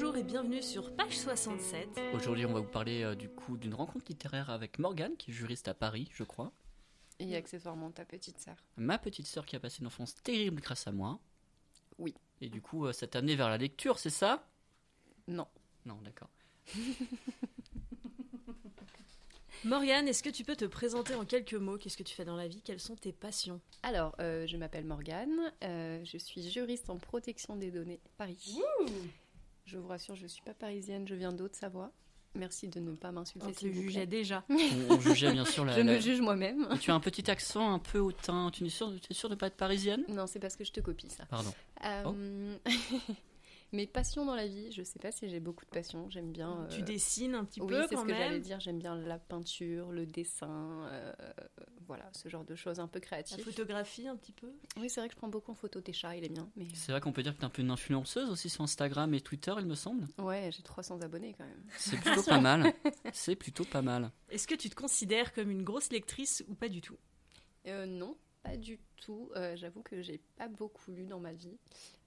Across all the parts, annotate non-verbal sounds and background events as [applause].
Bonjour et bienvenue sur page 67. Aujourd'hui, on va vous parler euh, du coup d'une rencontre littéraire avec Morgane, qui est juriste à Paris, je crois. Et accessoirement ta petite sœur. Ma petite sœur qui a passé une enfance terrible grâce à moi. Oui. Et du coup, euh, ça t'a amené vers la lecture, c'est ça? Non. Non, d'accord. [laughs] Morgane, est-ce que tu peux te présenter en quelques mots? Qu'est-ce que tu fais dans la vie? Quelles sont tes passions? Alors, euh, je m'appelle Morgane, euh, je suis juriste en protection des données Paris. Je vous rassure, je ne suis pas parisienne, je viens d'Haute-Savoie. Merci de ne pas m'insulter. On te jugeait plaît. déjà. [laughs] On, on jugeait bien sûr la. Je la- me juge moi-même. Tu as un petit accent un peu hautain. Tu es sûr, tu es sûr de pas être parisienne? Non, c'est parce que je te copie ça. Pardon. Euh, [laughs] Mes passions dans la vie, je sais pas si j'ai beaucoup de passions. J'aime bien. euh, Tu dessines un petit oui, peu c'est quand ce que j'allais même. dire. J'aime bien la peinture, le dessin, euh, voilà, ce genre de choses un peu La créatives. photographie un petit peu? Oui, c'est vrai que je prends beaucoup en photo tes chats, il est bien. Mais C'est vrai qu'on peut dire que tu es un peu une influenceuse aussi sur Instagram et Twitter, il me semble. ouais, j'ai 300 abonnés quand même. C'est [laughs] plutôt pas mal. C'est plutôt pas mal. Est-ce que tu te considères comme une grosse lectrice ou pas du tout? Euh, non, pas du tout. Euh, J'avoue que j'ai pas beaucoup lu dans ma vie.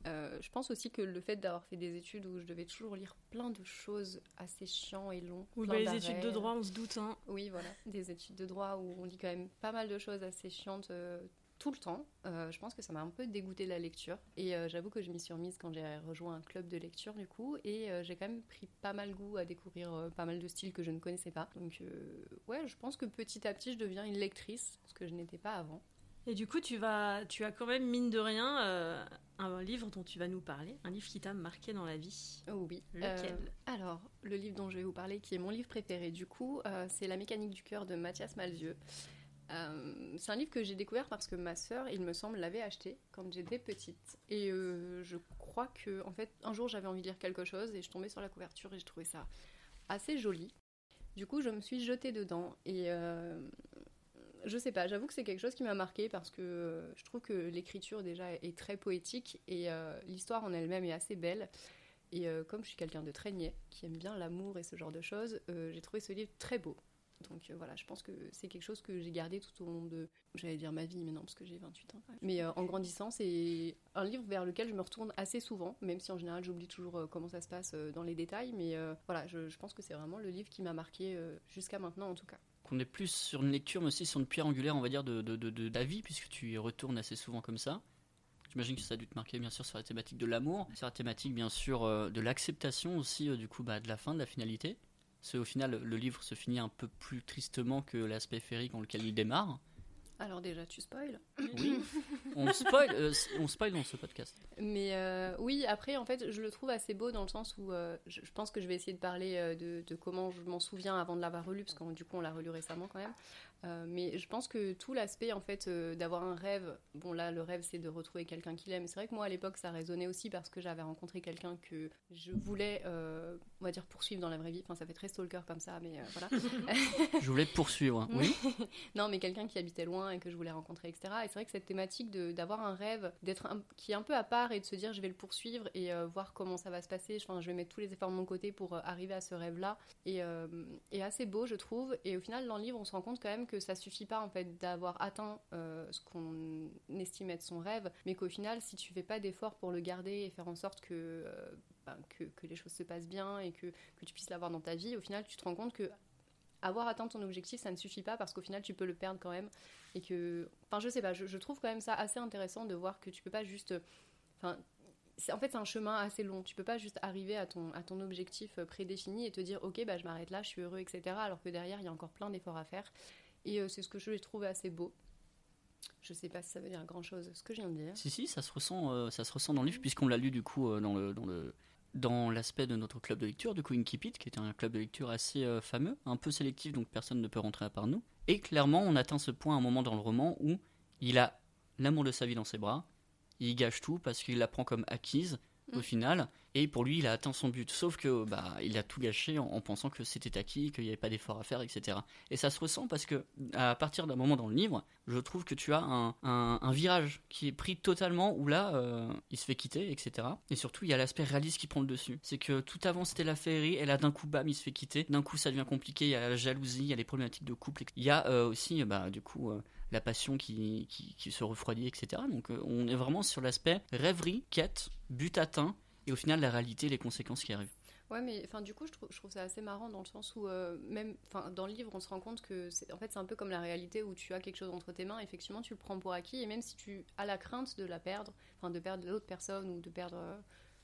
Euh, je pense aussi que le fait d'avoir fait des études où je devais toujours lire plein de choses assez chiants et longs. Oui, bah, les études de droit, on se doute. Hein. Oui, voilà, des études de droit où on lit quand même pas mal de choses assez chiantes euh, tout le temps. Euh, je pense que ça m'a un peu dégoûté de la lecture. Et euh, j'avoue que je m'y suis remise quand j'ai rejoint un club de lecture du coup. Et euh, j'ai quand même pris pas mal goût à découvrir euh, pas mal de styles que je ne connaissais pas. Donc euh, ouais, je pense que petit à petit je deviens une lectrice, ce que je n'étais pas avant. Et du coup, tu, vas, tu as quand même, mine de rien, euh, un livre dont tu vas nous parler. Un livre qui t'a marqué dans la vie. Oh oui. Lequel? Euh, Alors, le livre dont je vais vous parler, qui est mon livre préféré du coup, euh, c'est La mécanique du cœur de Mathias Malzieu. Euh, c'est un livre que j'ai découvert parce que ma sœur, il me semble, l'avait acheté quand j'étais petite. Et je crois que, en fait, un jour j'avais envie de lire quelque chose et je tombais sur la couverture et je trouvais ça assez joli. Du coup, je me suis jetée dedans et je sais pas, j'avoue que c'est quelque chose qui m'a marqué parce que euh, je trouve que l'écriture déjà est très poétique et euh, l'histoire en elle-même est assez belle. Et euh, comme je suis quelqu'un de très niais, qui aime bien l'amour et ce genre de choses, j'ai trouvé ce livre très beau. Donc voilà, je pense que c'est quelque chose que j'ai gardé tout au long de, j'allais dire ma vie, mais non, parce que j'ai 28 ans. Mais en grandissant, c'est un livre vers lequel je me retourne assez souvent, même si en général j'oublie toujours comment ça se passe dans les détails. Mais voilà, je, je pense que c'est vraiment le livre qui m'a marqué jusqu'à maintenant en tout cas. Qu'on est plus sur une lecture, mais aussi sur une pierre angulaire, on va dire, de, de, ta vie, puisque tu y retournes assez souvent comme ça. J'imagine que ça a dû te marquer, bien sûr, sur la thématique de l'amour, sur la thématique, bien sûr, euh, de l'acceptation aussi, euh, du coup, bah, de la fin, de la finalité. Parce qu'au final, le livre se finit un peu plus tristement que l'aspect féerique dans lequel il démarre. Alors déjà, tu spoil Oui, [laughs] on spoil, euh, on spoil dans ce podcast. Mais euh, oui, après, en fait, je le trouve assez beau dans le sens où euh, je, je pense que je vais essayer de parler de, de comment je m'en souviens avant de l'avoir relu, parce que du coup, on l'a relu récemment quand même. Euh, mais je pense que tout l'aspect, en fait, euh, d'avoir un rêve, bon là, le rêve, c'est de retrouver quelqu'un qu'il aime. C'est vrai que moi, à l'époque, ça résonnait aussi parce que j'avais rencontré quelqu'un que je voulais, euh, on va dire, poursuivre dans la vraie vie. Enfin, ça fait très stalker comme ça, mais voilà. [laughs] Je voulais poursuivre, oui. [laughs] non, mais quelqu'un qui habitait loin et que je voulais rencontrer, etc. Et c'est vrai que cette thématique d'avoir un rêve, d'être qui est un peu à part et de se dire je vais le poursuivre et voir comment ça va se passer. Enfin, je vais mettre tous les efforts de mon côté pour arriver à ce rêve-là. Et, euh, et assez beau, je trouve. Et au final, dans le livre, on se rend compte quand même que ça suffit pas en fait d'avoir atteint euh, ce qu'on estime être son rêve, mais qu'au final, si tu fais pas d'efforts pour le garder et faire en sorte que, euh, ben, que, que les choses se passent bien et que, que tu puisses l'avoir dans ta vie, au final, tu te rends compte que avoir atteint ton objectif, ça ne suffit pas parce qu'au final, tu peux le perdre quand même. Et que. Enfin, je sais pas, je, je trouve quand même ça assez intéressant de voir que tu peux pas juste. Enfin. En fait, c'est un chemin assez long. Tu peux pas juste arriver à ton, à ton objectif prédéfini et te dire, ok, bah, je m'arrête là, je suis heureux, etc. Alors que derrière, il y a encore plein d'efforts à faire. Et euh, c'est ce que je trouve assez beau. Je sais pas si ça veut dire grand chose, ce que je viens de dire. Si, si, ça se ressent, euh, ça se ressent dans le livre, puisqu'on l'a lu du coup euh, dans le. Dans le dans l'aspect de notre club de lecture, du coup Inkipit, qui était un club de lecture assez euh, fameux, un peu sélectif, donc personne ne peut rentrer à part nous. Et clairement, on atteint ce point à un moment dans le roman où il a l'amour de sa vie dans ses bras, il gâche tout parce qu'il la prend comme acquise au Mm. final, et pour lui, il a atteint son but. Sauf que bah, il a tout gâché en, en pensant que c'était acquis, qu'il n'y avait pas d'effort à faire, etc. Et ça se ressent parce que à partir d'un moment dans le livre, je trouve que tu as un, un- virage qui est pris totalement où là, euh, il se fait quitter, etc. Et surtout, il y a l'aspect réaliste qui prend le dessus. C'est que tout avant c'était la féerie, et là d'un coup, bam, il se fait quitter. D'un coup, ça devient compliqué. Il y a la jalousie, il y a les problématiques de couple. Il y a euh, aussi, bah, du coup, euh, la passion qui, qui, se refroidit, etc. Donc, on est vraiment sur l'aspect rêverie, quête, but atteint. Et au final, la réalité, les conséquences qui arrivent. Ouais, mais enfin, du coup, je trouve, je trouve ça assez marrant dans le sens où, euh, même enfin, dans le livre, on se rend compte que en fait, c'est un peu comme la réalité où tu as quelque chose entre tes mains, effectivement, tu le prends pour acquis, et même si tu as la crainte de la perdre, enfin, de perdre l'autre personne ou de perdre, euh,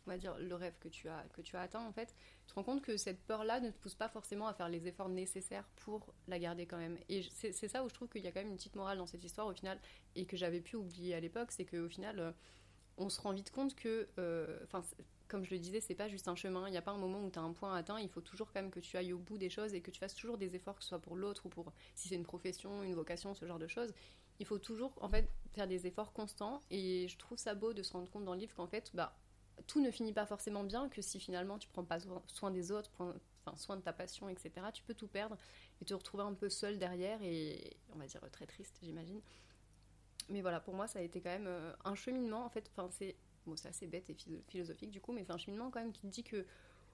on va dire, le rêve que tu as, que tu as atteint, en fait, tu te rends compte que cette peur-là ne te pousse pas forcément à faire les efforts nécessaires pour la garder quand même. Et c'est ça où je trouve qu'il y a quand même une petite morale dans cette histoire, au final, et que j'avais pu oublier à l'époque, c'est qu'au final, euh, on se rend vite compte que, euh, enfin, c'est- comme je le disais, c'est pas juste un chemin. Il n'y a pas un moment où tu as un point atteint. Il faut toujours quand même que tu ailles au bout des choses et que tu fasses toujours des efforts, que ce soit pour l'autre ou pour si c'est une profession, une vocation, ce genre de choses. Il faut toujours en fait faire des efforts constants. Et je trouve ça beau de se rendre compte dans le livre qu'en fait, bah, tout ne finit pas forcément bien. Que si finalement tu prends pas so- soin des autres, enfin, soin de ta passion, etc., tu peux tout perdre et te retrouver un peu seul derrière et on va dire très triste, j'imagine. Mais voilà, pour moi, ça a été quand même euh, un cheminement. En fait, enfin, c'est bon, c'est assez bête et philo- philosophique du coup, mais c'est un cheminement quand même qui te dit que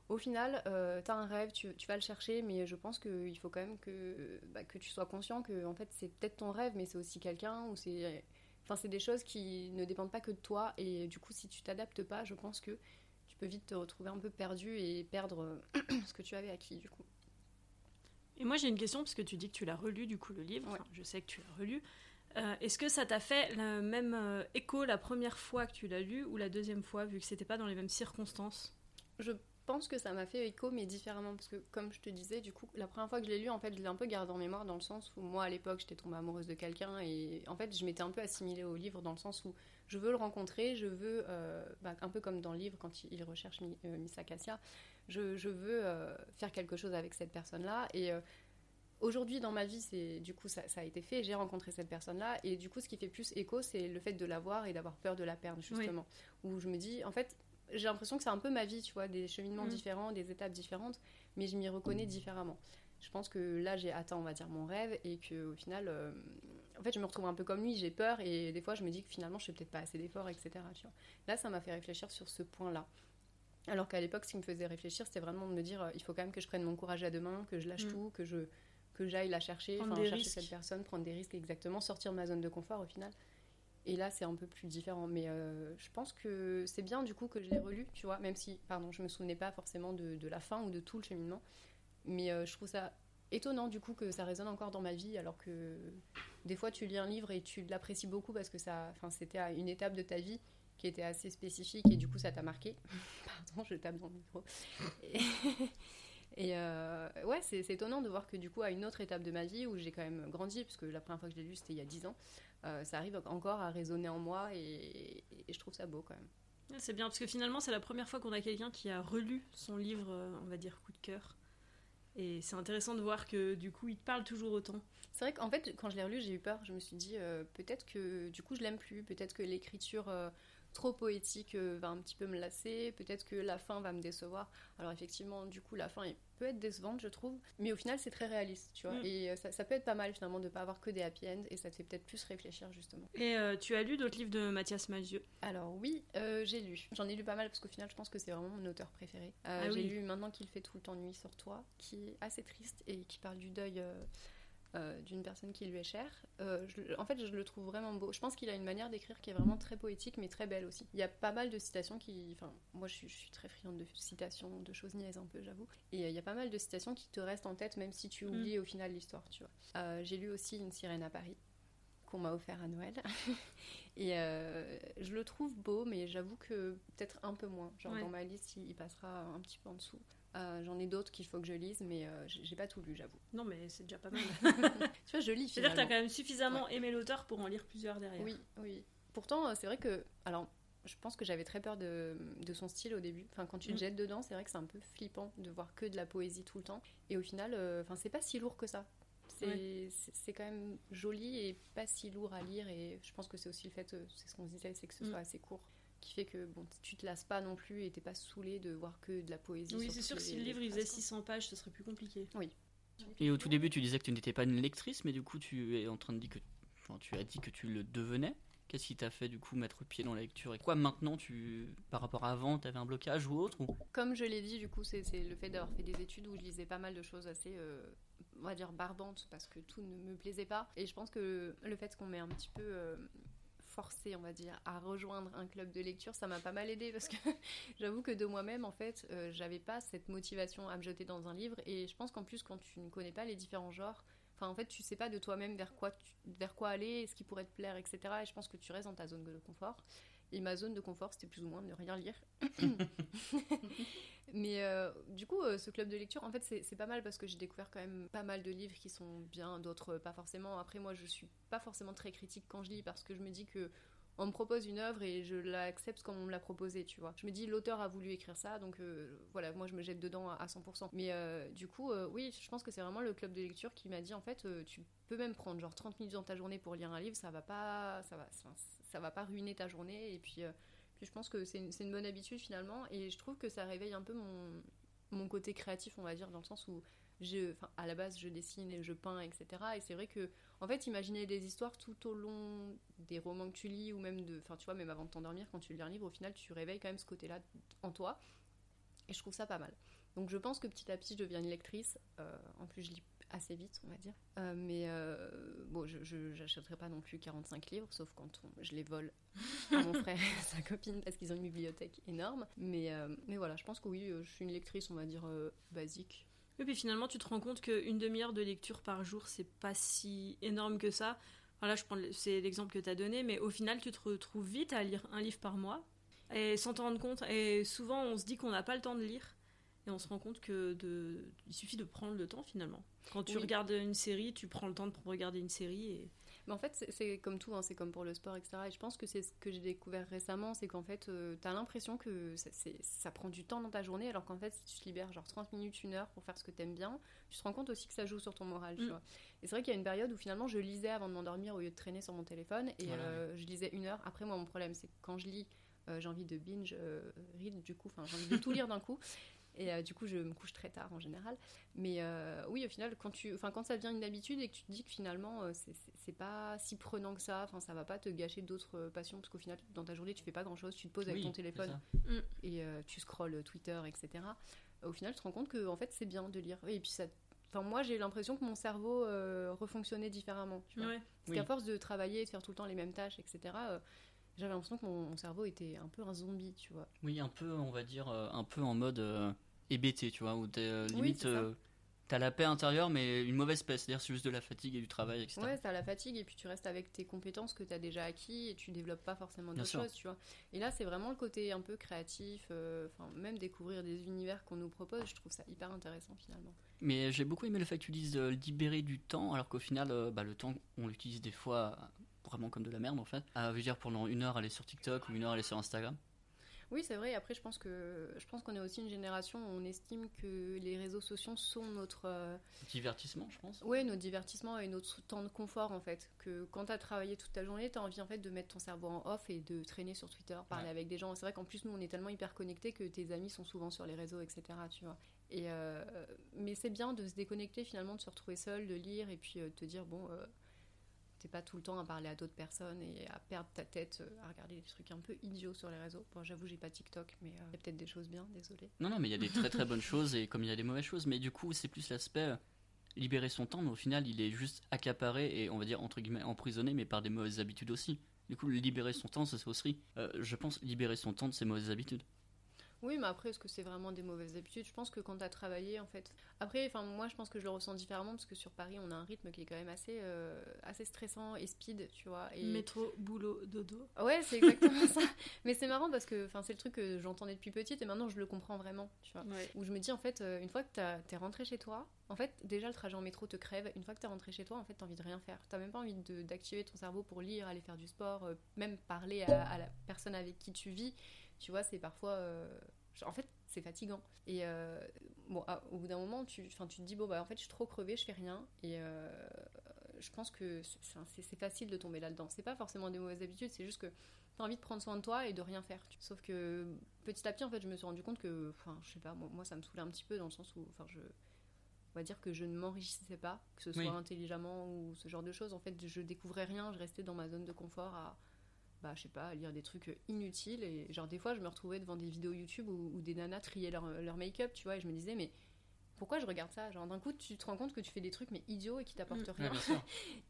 au final, euh, tu as un rêve, tu, tu vas le chercher, mais je pense qu'il faut quand même que, bah, que tu sois conscient que en fait, c'est peut-être ton rêve, mais c'est aussi quelqu'un ou c'est. Enfin, c'est des choses qui ne dépendent pas que de toi, et du coup, si tu t'adaptes pas, je pense que tu peux vite te retrouver un peu perdu et perdre [clears throat] ce que tu avais acquis, du coup. Et moi j'ai une question parce que tu dis que tu l'as relu du coup le livre. Ouais. Enfin, je sais que tu l'as relu. Euh, Est-ce que ça t'a fait le même euh, écho la première fois que tu l'as lu ou la deuxième fois vu que c'était pas dans les mêmes circonstances? Je pense que ça m'a fait écho, mais différemment, parce que comme je te disais, du coup, la première fois que je l'ai lu, en fait, je l'ai un peu gardé en mémoire dans le sens où moi, à l'époque, j'étais tombée amoureuse de quelqu'un et en fait, je m'étais un peu assimilée au livre dans le sens où je veux le rencontrer, je veux, euh, bah, un peu comme dans le livre quand il, recherche Mi- Miss Acacia, je, veux faire quelque chose avec cette personne-là et Aujourd'hui, dans ma vie, c'est du coup ça, ça a été fait. J'ai rencontré cette personne-là, et du coup, ce qui fait plus écho, c'est le fait de la voir et d'avoir peur de la perdre, justement. Où je me dis, en fait, j'ai l'impression que c'est un peu ma vie, tu vois, des cheminements Mm. différents, des étapes différentes, mais je m'y reconnais différemment. Je pense que là, j'ai atteint, on va dire, mon rêve, et que au final, euh, en fait, je me retrouve un peu comme lui, j'ai peur, et des fois, je me dis que finalement, je fais peut-être pas assez d'efforts, etc. Tu vois. Là, ça m'a fait réfléchir sur ce point-là. Alors qu'à l'époque, ce qui me faisait réfléchir, c'était vraiment de me dire, euh, il faut quand même que je prenne mon courage à deux mains, que je lâche Mm. tout, que je que j'aille la chercher, Prendre chercher risques. cette personne, prendre des risques exactement, sortir de ma zone de confort au final. Et là, c'est un peu plus différent. Mais euh, je pense que c'est bien du coup que je l'ai relu, tu vois, même si, pardon, je me souvenais pas forcément de, de la fin ou de tout le cheminement. Mais euh, je trouve ça étonnant du coup que ça résonne encore dans ma vie, alors que des fois tu lis un livre et tu l'apprécies beaucoup parce que ça, enfin, c'était à une étape de ta vie qui était assez spécifique et du coup ça t'a marqué. [laughs] Pardon, je tape dans le micro. [laughs] Et, euh, ouais, c'est étonnant de voir que du coup à une autre étape de ma vie où j'ai quand même grandi, puisque la première fois que je l'ai lu c'était il y a 10 ans, euh, ça arrive encore à résonner en moi et, et je trouve ça beau quand même. C'est bien parce que finalement c'est la première fois qu'on a quelqu'un qui a relu son livre, euh, on va dire coup de cœur. Et c'est intéressant de voir que du coup il te parle toujours autant. C'est vrai qu'en fait, quand je l'ai relu, j'ai eu peur. Je me suis dit, euh, peut-être que du coup, je l'aime plus. Peut-être que l'écriture trop poétique euh, va un petit peu me lasser. Peut-être que la fin va me décevoir. Alors, effectivement, du coup, la fin peut être décevante, je trouve. Mais au final, c'est très réaliste, tu vois. Mm. Et euh, ça, ça peut être pas mal, finalement, de pas avoir que des happy end. Et ça te fait peut-être plus réfléchir, justement. Et euh, tu as lu d'autres livres de Mathias Malzieu Alors, oui, euh, j'ai lu. J'en ai lu pas mal parce qu'au final, je pense que c'est vraiment mon auteur préféré. Euh, Ah j'ai oui. lu Maintenant qu'il fait tout le temps nuit sur toi, qui est assez triste et qui parle du deuil. Euh, d'une personne qui lui est chère. Euh, je- en fait, je le trouve vraiment beau. Je pense qu'il a une manière d'écrire qui est vraiment très poétique, mais très belle aussi. Il y a pas mal de citations qui. Enfin, moi, je suis, je suis très friande de citations, de choses niaises un peu, j'avoue. Et euh, il y a pas mal de citations qui te restent en tête, même si tu oublies au final l'histoire, tu vois. J'ai lu aussi Une sirène à Paris, qu'on m'a offert à Noël. [laughs] Et euh, je le trouve beau, mais j'avoue que peut-être un peu moins. Genre, Ouais. dans ma liste, il passera un petit peu en dessous. Euh, J'en ai d'autres qu'il faut que je lise, mais euh, j'ai pas tout lu, j'avoue. Non mais c'est déjà pas mal. [laughs] Tu vois, je lis C'est-à-dire que t'as quand même suffisamment aimé l'auteur pour en lire plusieurs derrière. Oui, oui. Pourtant, euh, c'est vrai que. Alors, je pense que j'avais très peur de, de son style au début. Enfin, quand tu te Mm. jettes dedans, c'est vrai que c'est un peu flippant de voir que de la poésie tout le temps. Et au final, enfin, c'est pas si lourd que ça. C'est Ouais. quand même joli et pas si lourd à lire. Et je pense que c'est aussi le fait, c'est ce qu'on se disait, c'est que ce Mm. soit assez court. Qui fait que bon, tu te lasses pas non plus et t'es pas saulé de voir que de la poésie. Oui, sur c'est sûr si le livre il faisait phrases, quoi. 600 pages, ce serait plus compliqué. Et au tout début, tu disais que tu n'étais pas une lectrice, mais du coup, tu es en train de dire que, enfin, tu as dit que tu le devenais. Qu'est-ce qui t'a fait du coup mettre pied dans la lecture? Et quoi maintenant, tu, par rapport à avant, t'avais un blocage ou autre ou... Comme je l'ai dit, du coup, c'est c'est le fait d'avoir fait des études où je lisais pas mal de choses assez, euh, on va dire, barbantes parce que tout ne me plaisait pas. Et je pense que le fait qu'on m'ait un petit peu euh, forcé, on va dire, à rejoindre un club de lecture, ça m'a pas mal aidé parce que [laughs] j'avoue que de moi-même, en fait, euh, j'avais pas cette motivation à me jeter dans un livre. Et je pense qu'en plus, quand tu ne connais pas les différents genres, enfin, en fait, tu sais pas de toi-même vers quoi, vers quoi aller, ce qui pourrait te plaire, etc. Et je pense que tu restes dans ta zone de confort. Et ma zone de confort, c'était plus ou moins de ne rien lire. [coughs] Mais euh, du coup, euh, ce club de lecture, en fait, c'est pas mal parce que j'ai découvert quand même pas mal de livres qui sont bien, d'autres pas forcément. Après, moi, je suis pas forcément très critique quand je lis parce que je me dis que on me propose une œuvre et je l'accepte comme on me l'a proposé, tu vois. Je me dis, l'auteur a voulu écrire ça, donc euh, voilà, moi je me jette dedans à, 100%. Mais du coup, oui, je pense que c'est vraiment le club de lecture qui m'a dit, en fait, tu peux même prendre genre 30 minutes dans ta journée pour lire un livre, ça va pas, ça va, ça va pas ruiner ta journée, et puis je pense que c'est une, bonne habitude finalement. Et je trouve que ça réveille un peu mon, mon côté créatif, on va dire, dans le sens où je, à la base, je dessine et je peins, etc. Et c'est vrai que, en fait, imaginer des histoires tout au long des romans que tu lis, ou même de, enfin, tu vois, même avant de t'endormir, quand tu lis un livre, au final, tu réveilles quand même ce côté-là en toi. Et je trouve ça pas mal. Donc, je pense que petit à petit, je deviens une lectrice. Euh, en plus, je lis assez vite, on va dire. Euh, mais euh, bon, je n'achèterai pas non plus 45 livres, sauf quand je les vole à mon frère et à sa copine parce qu'ils ont une bibliothèque énorme. Mais, mais voilà, je pense que oui, je suis une lectrice, on va dire, basique. Et puis finalement, tu te rends compte qu'une demi-heure de lecture par jour, c'est pas si énorme que ça. Voilà, je prends c'est l'exemple que tu as donné, mais au final, tu te retrouves vite à lire un livre par mois sans t'en rendre compte. Et souvent, on se dit qu'on n'a pas le temps de lire. Et on se rend compte que de... il suffit de prendre le temps finalement. Quand tu regardes une série, tu prends le temps de regarder une série. Et... Mais en fait, c'est comme tout, hein, c'est comme pour le sport, etc. Et je pense que c'est ce que j'ai découvert récemment, c'est qu'en fait, euh, tu as l'impression que ça, ça, prend du temps dans ta journée, alors qu'en fait, si tu te libères genre 30 minutes, une heure pour faire ce que tu aimes bien, tu te rends compte aussi que ça joue sur ton moral. Tu mm. vois. Et c'est vrai qu'il y a une période où finalement, je lisais avant de m'endormir au lieu de traîner sur mon téléphone, et euh, je lisais une heure. Après, moi, mon problème, c'est que quand je lis, euh, j'ai envie de binge read du coup, enfin j'ai envie de tout lire d'un coup. Et euh, du coup, je me couche très tard en général. Mais euh, oui, au final, quand, tu, quand ça devient une habitude et que tu te dis que finalement, euh, c'est pas si prenant que ça, enfin, ça va pas te gâcher d'autres passions, parce qu'au final, dans ta journée, tu fais pas grand chose, tu te poses avec ton téléphone mm. et tu scrolles Twitter, etc. Au final, tu te rends compte que en fait, c'est bien de lire. Et puis, ça, Enfin, moi, j'ai l'impression que mon cerveau refonctionnait différemment. Tu vois Parce qu'à force de travailler et de faire tout le temps les mêmes tâches, etc., j'avais l'impression que mon, cerveau était un peu un zombie, tu vois. Oui, un peu, on va dire, un peu en mode hébété, tu vois, où t'es euh, limite. Euh, t'as la paix intérieure, mais une mauvaise paix, c'est-à-dire c'est juste de la fatigue et du travail, etc. Ouais, t'as la fatigue et puis tu restes avec tes compétences que t'as déjà acquis et tu développes pas forcément d'autres choses, tu vois. Et là, c'est vraiment le côté un peu créatif, euh, enfin, même découvrir des univers qu'on nous propose, je trouve ça hyper intéressant finalement. Mais j'ai beaucoup aimé le fait que tu dises libérer du temps, alors qu'au final, bah, le temps, on l'utilise des fois vraiment comme de la merde en fait. À veut dire pendant une heure aller sur TikTok ou une heure aller sur Instagram. Oui, c'est vrai. Après, je pense que je pense qu'on est aussi une génération où on estime que les réseaux sociaux sont notre euh, divertissement, je pense. Oui, notre divertissement et notre temps de confort en fait. Que quand tu as travaillé toute ta journée, tu as envie en fait de mettre ton cerveau en off et de traîner sur Twitter, parler avec des gens. C'est vrai qu'en plus nous, on est tellement hyper connectés que tes amis sont souvent sur les réseaux, etc. Tu vois. Et euh, mais c'est bien de se déconnecter finalement, de se retrouver seul, de lire et puis euh, te dire bon pas tout le temps à parler à d'autres personnes et à perdre ta tête euh, à regarder des trucs un peu idiots sur les réseaux. Bon, j'avoue, j'ai pas TikTok, mais euh, il y a peut-être des choses bien, désolé. Non, non, mais il y a des très très bonnes [laughs] choses et comme il y a des mauvaises choses, mais du coup, c'est plus l'aspect euh, libérer son temps, mais au final, il est juste accaparé et on va dire entre guillemets emprisonné, mais par des mauvaises habitudes aussi. Du coup, libérer son temps, c'est aussi, je pense, libérer son temps de ses mauvaises habitudes. Oui, mais après, est-ce que c'est vraiment des mauvaises habitudes? Je pense que quand tu as travaillé, en fait. Après, enfin, moi, je pense que je le ressens différemment parce que sur Paris, on a un rythme qui est quand même assez, euh, assez stressant et speed, tu vois. Et... Métro, boulot, dodo. Ouais, c'est exactement ça. [laughs] Mais c'est marrant parce que c'est le truc que j'entendais depuis petite et maintenant je le comprends vraiment, tu vois. Où je me dis, en fait, euh, une fois que tu es rentré chez toi, en fait, déjà le trajet en métro te crève. Une fois que tu es rentré chez toi, en fait, tu envie de rien faire. Tu même pas envie d'activer ton cerveau pour lire, aller faire du sport, euh, même parler à, la personne avec qui tu vis. Tu vois, c'est parfois. En fait, c'est fatigant. Et euh, bon, au bout d'un moment, tu, tu te dis, bon, bah en fait, je suis trop crevée, je fais rien. Et euh, je pense que c'est facile de tomber là-dedans. C'est pas forcément des mauvaises habitudes, c'est juste que tu as envie de prendre soin de toi et de rien faire. Sauf que petit à petit, en fait, je me suis rendu compte que, enfin, je sais pas, moi, ça me saoulait un petit peu dans le sens où, enfin, je. On va dire que je ne m'enrichissais pas, que ce soit intelligemment ou ce genre de choses. En fait, je découvrais rien, je restais dans ma zone de confort à bah, je sais pas, lire des trucs inutiles. Et genre, des fois, je me retrouvais devant des vidéos YouTube où, des nanas triaient leur, leur make-up, tu vois, et je me disais, mais pourquoi je regarde ça? Genre d'un coup, tu te rends compte que tu fais des trucs mais idiots et qui t'apportent Mm. rien. Ouais.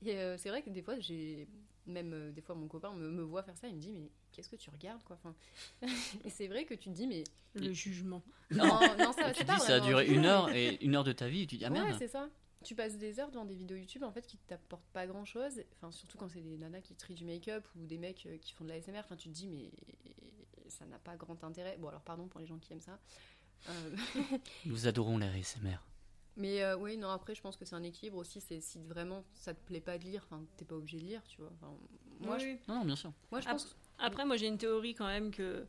[laughs] Et euh, c'est vrai que des fois, j'ai même euh, des fois mon copain me, me voit faire ça, il me dit mais qu'est-ce que tu regardes quoi? Enfin... [laughs] Et c'est vrai que tu te dis mais Le jugement. non, non ça, tu te pas dis, ça a duré une heure et une heure de ta vie, et tu dis, ah Ouais, merde. c'est ça. Tu passes des heures devant des vidéos YouTube en fait qui t'apportent pas grand chose. Enfin, surtout quand c'est des nanas qui trient du make-up ou des mecs euh, qui font de la SMR. Enfin, tu te dis, mais ça n'a pas grand intérêt. Bon, alors pardon pour les gens qui aiment ça. Euh, [laughs] Nous adorons les ASMR. mais euh, oui, non, après, je pense que c'est un équilibre aussi. C'est si vraiment ça te plaît pas de lire, enfin, t'es pas obligé de lire, tu vois. Enfin, moi, je. Non, non, bien sûr. moi, je Ap- pense. Après, moi j'ai une théorie quand même que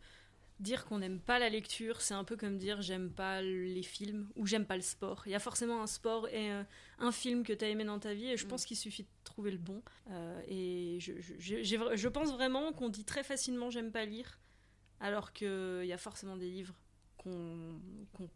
dire qu'on n'aime pas la lecture, c'est un peu comme dire j'aime pas les films ou j'aime pas le sport. Il y a forcément un sport et euh, un film que tu as aimé dans ta vie et je Mm. pense qu'il suffit de trouver le bon. Euh, et je, je, je- j'ai vra- je pense vraiment qu'on dit très facilement j'aime pas lire alors qu'il y a forcément des livres qu'on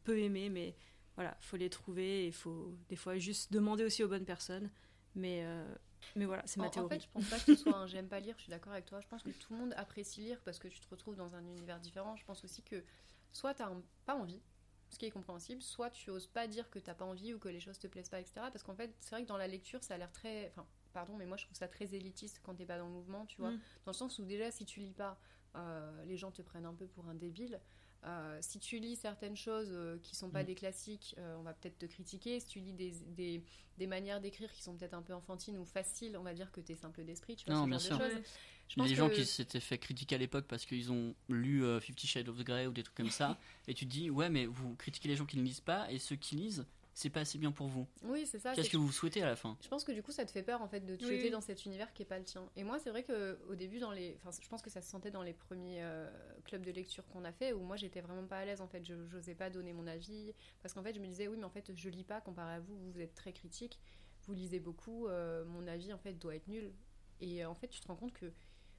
peut aimer, mais voilà, faut les trouver et il faut des fois juste demander aussi aux bonnes personnes. Mais, euh, mais voilà, c'est En, ma en théorie. fait, je pense pas que ce soit un j'aime pas lire, je suis d'accord avec toi. Je pense que tout le monde apprécie lire parce que tu te retrouves dans un univers différent. Je pense aussi que soit t'as un- pas envie, ce qui est compréhensible, soit tu oses pas dire que t'as pas envie ou que les choses te plaisent pas, etc. Parce qu'en fait, c'est vrai que dans la lecture, ça a l'air très. Enfin, pardon, mais moi je trouve ça très élitiste quand t'es pas dans le mouvement, tu vois. Mm. Dans le sens où déjà, si tu lis pas, euh, les gens te prennent un peu pour un débile. Euh, si tu lis certaines choses euh, qui sont pas Mm. des classiques, euh, on va peut-être te critiquer. Si tu lis des, des, des manières d'écrire qui sont peut-être un peu enfantines ou faciles, on va dire que t'es simple d'esprit, tu vois, Non, ce bien genre sûr. de choses. Ouais. Je pense les gens que- qui s'étaient fait critiquer à l'époque parce qu'ils ont lu euh, Fifty Shades of Grey ou des trucs comme ça, [laughs] et tu te dis, ouais, mais vous critiquez les gens qui ne lisent pas, et ceux qui lisent, c'est pas assez bien pour vous. Oui, c'est ça. Qu'est-ce que vous souhaitez à la fin? Je pense que du coup, ça te fait peur en fait de te Oui, jeter oui. dans cet univers qui est pas le tien. Et moi, c'est vrai que au début, dans les, enfin, je pense que ça se sentait dans les premiers euh, clubs de lecture qu'on a fait, où moi, j'étais vraiment pas à l'aise en fait. Je n'osais pas donner mon avis parce qu'en fait, je me disais oui, mais en fait, je lis pas comparé à vous. Vous, vous êtes très critique, vous lisez beaucoup. euh, mon avis en fait doit être nul. Et euh, en fait, tu te rends compte que,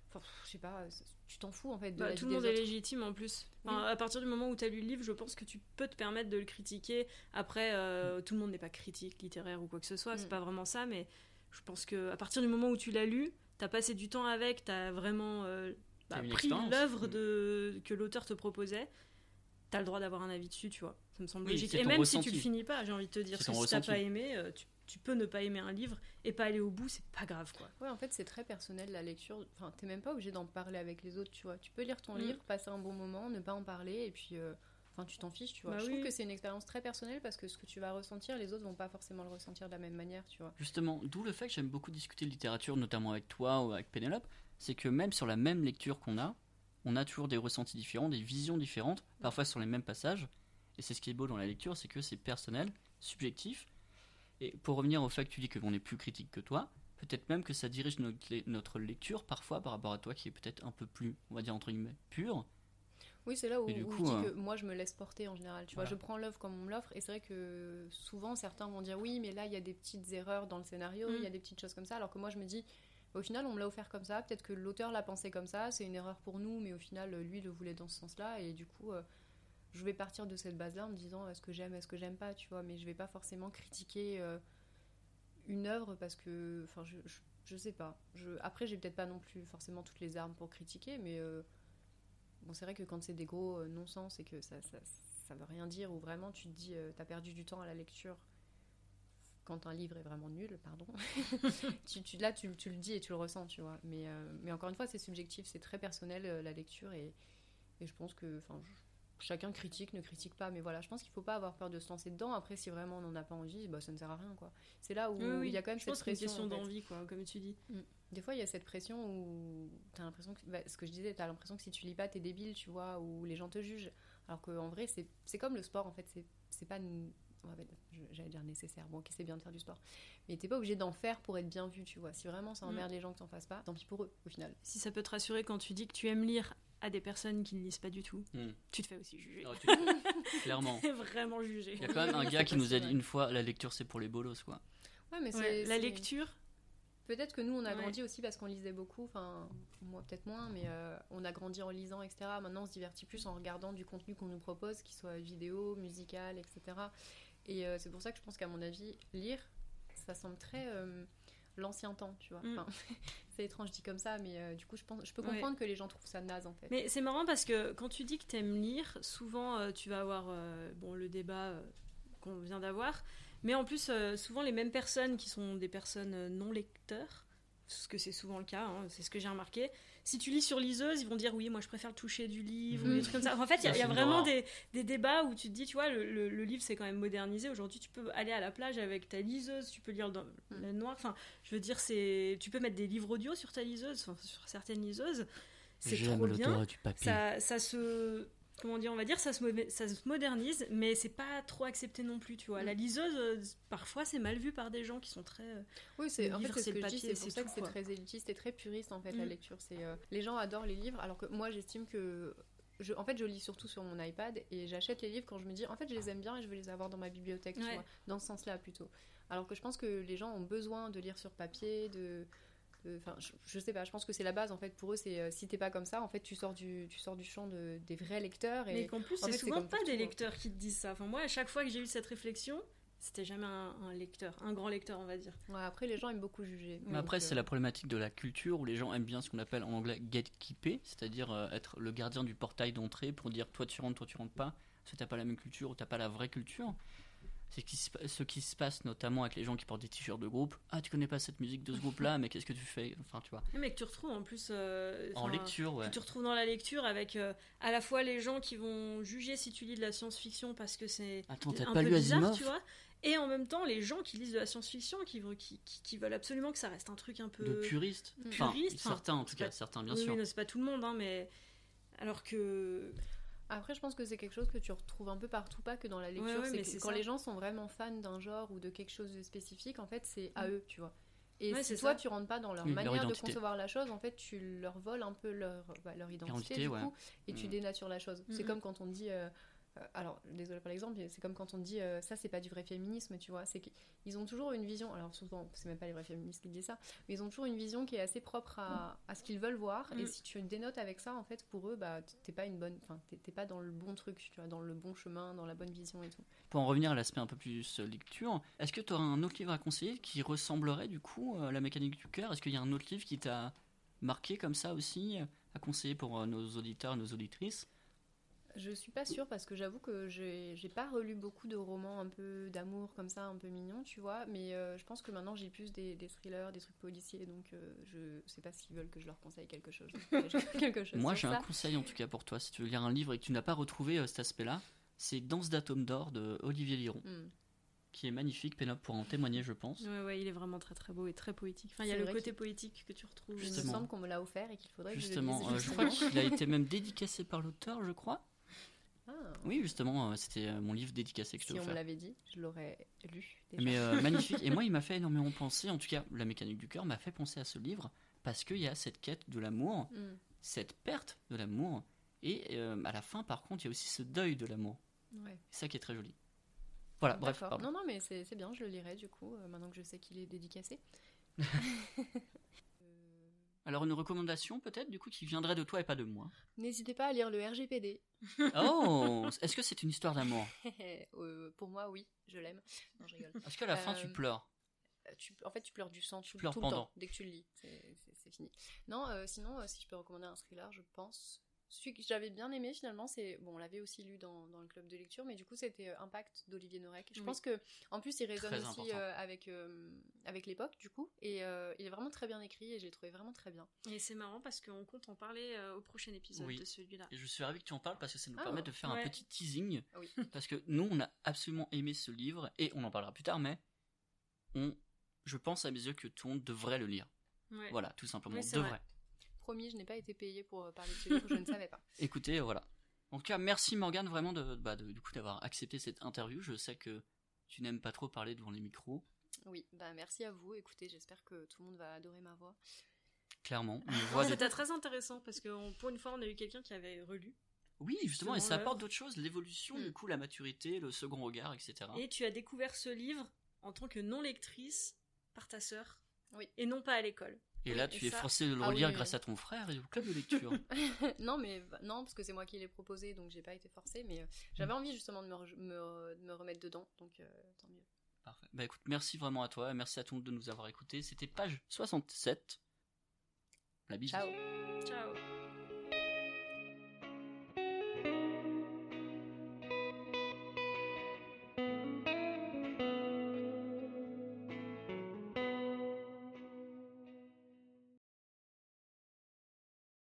enfin, je sais pas, tu t'en fous en fait de Bah, la tout vie le monde des est autres. légitime en plus. Enfin, Oui. À partir du moment où tu as lu le livre, je pense que tu peux te permettre de le critiquer. Après, euh, tout le monde n'est pas critique littéraire ou quoi que ce soit, c'est Mm. pas vraiment ça, mais je pense que à partir du moment où tu l'as lu, tu as passé du temps avec, tu as vraiment euh, bah, pris l'œuvre Mm. de... que l'auteur te proposait. Tu as le droit d'avoir un avis dessus, tu vois. Ça me semble Oui, logique. c'est Et même si tu le finis pas, j'ai envie de te dire, C'est que si t'as pas aimé, euh, tu, tu peux ne pas aimer un livre et pas aller au bout, c'est pas grave, quoi. Ouais, en fait, c'est très personnel la lecture. Enfin, t'es même pas obligé d'en parler avec les autres, tu vois. Tu peux lire ton Mm. livre, passer un bon moment, ne pas en parler, et puis, euh, enfin, tu t'en fiches, tu vois. Bah Je oui. trouve que c'est une expérience très personnelle parce que ce que tu vas ressentir, les autres vont pas forcément le ressentir de la même manière, tu vois. Justement, d'où le fait que j'aime beaucoup discuter de littérature, notamment avec toi ou avec Pénélope, c'est que même sur la même lecture qu'on a, on a toujours des ressentis différents, des visions différentes, parfois sur les mêmes passages. Et c'est ce qui est beau dans la lecture, c'est que c'est personnel, subjectif. Et pour revenir au fait que tu dis qu'on est plus critique que toi, peut-être même que ça dirige notre, lecture parfois par rapport à toi qui est peut-être un peu plus, on va dire entre guillemets, pure. Oui, c'est là où, où coup, je dis euh, que moi, je me laisse porter en général. Tu vois, je prends l'œuvre comme on me l'offre, et c'est vrai que souvent, certains vont dire oui, mais là, il y a des petites erreurs dans le scénario, il Mm. y a des petites choses comme ça, alors que moi, je me dis. Au final, on me l'a offert comme ça. Peut-être que l'auteur l'a pensé comme ça. C'est une erreur pour nous, mais au final, lui le voulait dans ce sens-là. Et du coup, euh, je vais partir de cette base-là en me disant est-ce que j'aime, est-ce que j'aime pas, tu vois. Mais je vais pas forcément critiquer euh, une œuvre parce que, enfin, je, je, sais pas. Je, après, j'ai peut-être pas non plus forcément toutes les armes pour critiquer, mais euh, bon, c'est vrai que quand c'est des gros euh, non-sens et que ça, ça, ça veut rien dire ou vraiment tu te dis t'as perdu du temps à la lecture quand un livre est vraiment nul, pardon. [laughs] tu, tu- là, tu, tu le dis et tu le ressens, tu vois. Mais, mais encore une fois, c'est subjectif, c'est très personnel la lecture et, et je pense que, enfin, chacun critique, ne critique pas, mais voilà, je pense qu'il faut pas avoir peur de se lancer dedans. Après, si vraiment on n'en a pas envie, bah, ça ne sert à rien, quoi. C'est là où Oui, oui. il y a quand même je cette pense que c'est une pression. question en fait. d'envie, quoi, comme tu dis. Des fois, il y a cette pression où t'as l'impression que, bah, ce que je disais, t'as l'impression que si tu lis pas, t'es débile, tu vois, ou les gens te jugent. Alors qu'en vrai, c'est c'est comme le sport, en fait, c'est c'est pas. ouais, je- J'allais dire nécessaire, bon, ok, c'est bien de faire du sport. Mais t'es pas obligé d'en faire pour être bien vu, tu vois. Si vraiment ça Mm. emmerde les gens que t'en fasses pas, tant pis pour eux, au final. Si ça peut te rassurer quand tu dis que tu aimes lire à des personnes qui ne lisent pas du tout, Hmm. tu te fais aussi juger. Alors, tu- [laughs] Clairement. T'es vraiment jugé. Il y a quand même un [laughs] gars qui nous a dit une fois la lecture c'est pour les bolos quoi. Ouais, mais Ouais, c'est. la lecture, Peut-être que nous, on a Ouais. grandi aussi parce qu'on lisait beaucoup, enfin, moi peut-être moins, mais euh, on a grandi en lisant, etc. Maintenant, on se divertit plus en regardant du contenu qu'on nous propose, qu'il soit vidéo, musical, etc. Et euh, c'est pour ça que je pense qu'à mon avis, lire, ça semble très euh, l'ancien temps, tu vois. Mm. [laughs] C'est étrange dit comme ça, mais euh, du coup, je, pense, je peux Ouais. comprendre que les gens trouvent ça naze, en fait. Mais c'est marrant parce que quand tu dis que t'aimes lire, souvent euh, tu vas avoir euh, bon, le débat qu'on vient d'avoir. Mais en plus, souvent les mêmes personnes qui sont des personnes non lecteurs, ce que c'est souvent le cas, hein, c'est ce que j'ai remarqué. Si tu lis sur liseuse, ils vont dire oui, moi je préfère toucher du livre ou Mhm. des trucs comme ça. En fait, il y a- y, vraiment des, des débats où tu te dis, tu vois, le, le- le livre c'est quand même modernisé. Aujourd'hui, tu peux aller à la plage avec ta liseuse, tu peux lire dans Mhm. le noir. Enfin, je veux dire, c'est, tu peux mettre des livres audio sur ta liseuse, enfin, sur certaines liseuses. C'est trop bien du papier. ça, ça se comment dire on va dire ça se, mo- ça se modernise mais c'est pas trop accepté non plus tu vois Mm. la liseuse euh, parfois c'est mal vu par des gens qui sont très euh, Oui, c'est en fait c'est c'est ce le que je dis, papier, c'est pour ça que c'est très élitiste et très puriste en fait la Mm. lecture. C'est euh, les gens adorent les livres, alors que moi j'estime que je, en fait je lis surtout sur mon iPad et j'achète les livres quand je me dis en fait je les aime bien et je veux les avoir dans ma bibliothèque, tu vois, dans ce sens-là plutôt. Alors que je pense que les gens ont besoin de lire sur papier, de- Enfin, je, je sais pas, je pense que c'est la base en fait pour eux. C'est euh, si t'es pas comme ça, en fait, tu sors du, tu sors du champ de, des vrais lecteurs. mais Et qu'en plus c'est souvent pas des hein. lecteurs qui te disent ça enfin moi à chaque fois que j'ai eu cette réflexion c'était jamais un, un lecteur un grand lecteur on va dire Ouais, après, les gens aiment beaucoup juger. Mais Donc, après, euh, c'est la problématique de la culture où les gens aiment bien ce qu'on appelle en anglais gatekeeper, c'est-à-dire euh, être le gardien du portail d'entrée pour dire toi tu rentres, toi tu rentres pas, parce que t'as pas la même culture ou t'as pas la vraie culture. C'est ce qui se passe notamment avec les gens qui portent des t-shirts de groupe. Ah, tu connais pas cette musique de ce groupe-là, mais qu'est-ce que tu fais? Enfin, tu vois. mais que tu retrouves en plus euh, En lecture, ouais. que tu retrouves dans la lecture avec euh, à la fois les gens qui vont juger si tu lis de la science-fiction parce que c'est Attends, t'as pas peu lu bizarre, Asimov? tu vois. Et en même temps, les gens qui lisent de la science-fiction, qui, veulent- qui, qui- qui veulent absolument que ça reste un truc un peu. De puriste? Mm. Enfin, Puriste, enfin, certains en tout cas, certains bien oui, sûr. c'est pas tout le monde, hein, mais. Alors que. Après, je pense que c'est quelque chose que tu retrouves un peu partout, pas que dans la lecture. Ouais, ouais, c'est mais que c'est quand ça. les gens sont vraiment fans d'un genre ou de quelque chose de spécifique, en fait, c'est à Mm. eux, tu vois. Et Ouais, si c'est toi, ça. tu rentres pas dans leur Oui, leur manière de concevoir la chose, en fait, tu leur voles un peu leur, bah, leur identité, Identité, du ouais. coup, et tu Mm. dénatures la chose. C'est comme quand on dit... euh, alors, désolé pour l'exemple, c'est comme quand on dit euh, ça, c'est pas du vrai féminisme, tu vois. C'est qu'ils ont toujours une vision. Alors, souvent, c'est même pas les vrais féministes qui disent ça, mais ils ont toujours une vision qui est assez propre à, à ce qu'ils veulent voir. Et Mm. si tu dénotes avec ça, en fait, pour eux, bah, t'es pas une bonne. Enfin, t'es- pas dans le bon truc, tu vois, dans le bon chemin, dans la bonne vision et tout. Pour en revenir à l'aspect un peu plus euh, lecture, est-ce que tu aurais un autre livre à conseiller qui ressemblerait du coup à La mécanique du cœur? Est-ce qu'il y a un autre livre qui t'a marqué comme ça aussi euh, à conseiller pour euh, nos auditeurs nos auditrices? Je suis pas sûre parce que j'avoue que j'ai pas relu beaucoup de romans un peu d'amour comme ça, un peu mignons, tu vois. Mais euh, je pense que maintenant j'ai plus des, des thrillers, des trucs policiers, donc euh, je sais pas s'ils veulent que je leur conseille quelque chose. [laughs] quelque chose Moi, j'ai un conseil en tout cas pour toi. Si tu veux lire un livre et que tu n'as pas retrouvé euh, cet aspect-là, c'est Danse d'atomes d'or de Olivier Liron, Hmm. qui est magnifique. Pénélope pour en témoigner, je pense. Ouais, ouais, il est vraiment très très beau et très poétique. Enfin, il y a le côté poétique que tu retrouves. Il me Justement. semble qu'on me l'a offert et qu'il faudrait que Justement, je le euh, lise. je crois justement. qu'il a été même dédicacé par l'auteur, je crois. Ah, Oui, justement, euh, c'était euh, mon livre dédicacé que je si on me l'avait dit, je l'aurais lu. Déjà. Mais euh, magnifique. Et moi, il [laughs] m'a fait énormément penser, en tout cas, La mécanique du cœur m'a fait penser à ce livre, parce qu'il y a cette quête de l'amour, Hmm. cette perte de l'amour, et euh, à la fin, par contre, il y a aussi ce deuil de l'amour. Ouais. C'est ça qui est très joli. Voilà, bref, pardon. Non, non, mais c'est c'est bien, je le lirai du coup, euh, maintenant que je sais qu'il est dédicacé. [laughs] Alors, une recommandation peut-être, du coup, qui viendrait de toi et pas de moi? N'hésitez pas à lire le RGPD. Oh [laughs] Est-ce que c'est une histoire d'amour? [laughs] Euh, pour moi, oui, je l'aime. Non, je rigole. Est-ce qu'à la fin, tu Euh, pleures? Euh, tu- en fait, tu pleures du sang tout, pleures tout le pendant. temps, dès que tu le lis. C'est- fini. Non, euh, sinon, si je peux recommander un thriller, je pense. Celui que j'avais bien aimé finalement, c'est. Bon, on l'avait aussi lu dans, dans le club de lecture, mais du coup, c'était euh, Impact d'Olivier Norek. Je Oui. pense que, en plus, il résonne Très aussi euh, avec, euh, avec l'époque, du coup. Et euh, il est vraiment très bien écrit et je l'ai trouvé vraiment très bien. Et c'est marrant parce qu'on compte en parler euh, au prochain épisode Oui. de celui-là. Et je suis ravi que tu en parles parce que ça nous Ah, permet de faire un petit teasing. Oui. [laughs] Parce que nous, on a absolument aimé ce livre et on en parlera plus tard, mais on, je pense à mes yeux que tout le monde devrait le lire. Ouais. Voilà, tout simplement, devrait. vrai. Promis, je n'ai pas été payée pour euh, parler de ce livre, je ne savais pas. [laughs] Écoutez, euh, voilà. En tout cas, merci Morgane vraiment de, bah, de- du coup d'avoir accepté cette interview. Je sais que tu n'aimes pas trop parler devant les micros, Oui, bah merci à vous. Écoutez, j'espère que tout le monde va adorer ma voix. clairement. [laughs] De- C'était très intéressant parce que on- pour une fois, on a eu quelqu'un qui avait relu. Oui, justement, et ça apporte d'autres choses, l'évolution, Mm. du coup, la maturité, le second regard, etc. Et tu as découvert ce livre en tant que non-lectrice par ta sœur. Oui. Et non pas à l'école. Et là, et tu es ça- forcé de le Ah oui, relire grâce oui. à ton frère et au club de lecture. [laughs] non, mais non, parce que c'est moi qui l'ai proposé, donc j'ai pas été forcée. Mais euh, j'avais envie justement de me, re- me re- de me remettre dedans, donc euh, tant mieux. Parfait. Bah écoute, merci vraiment à toi, et merci à tout le monde de nous avoir écoutés. C'était page 67. La bise. Ciao. Ciao.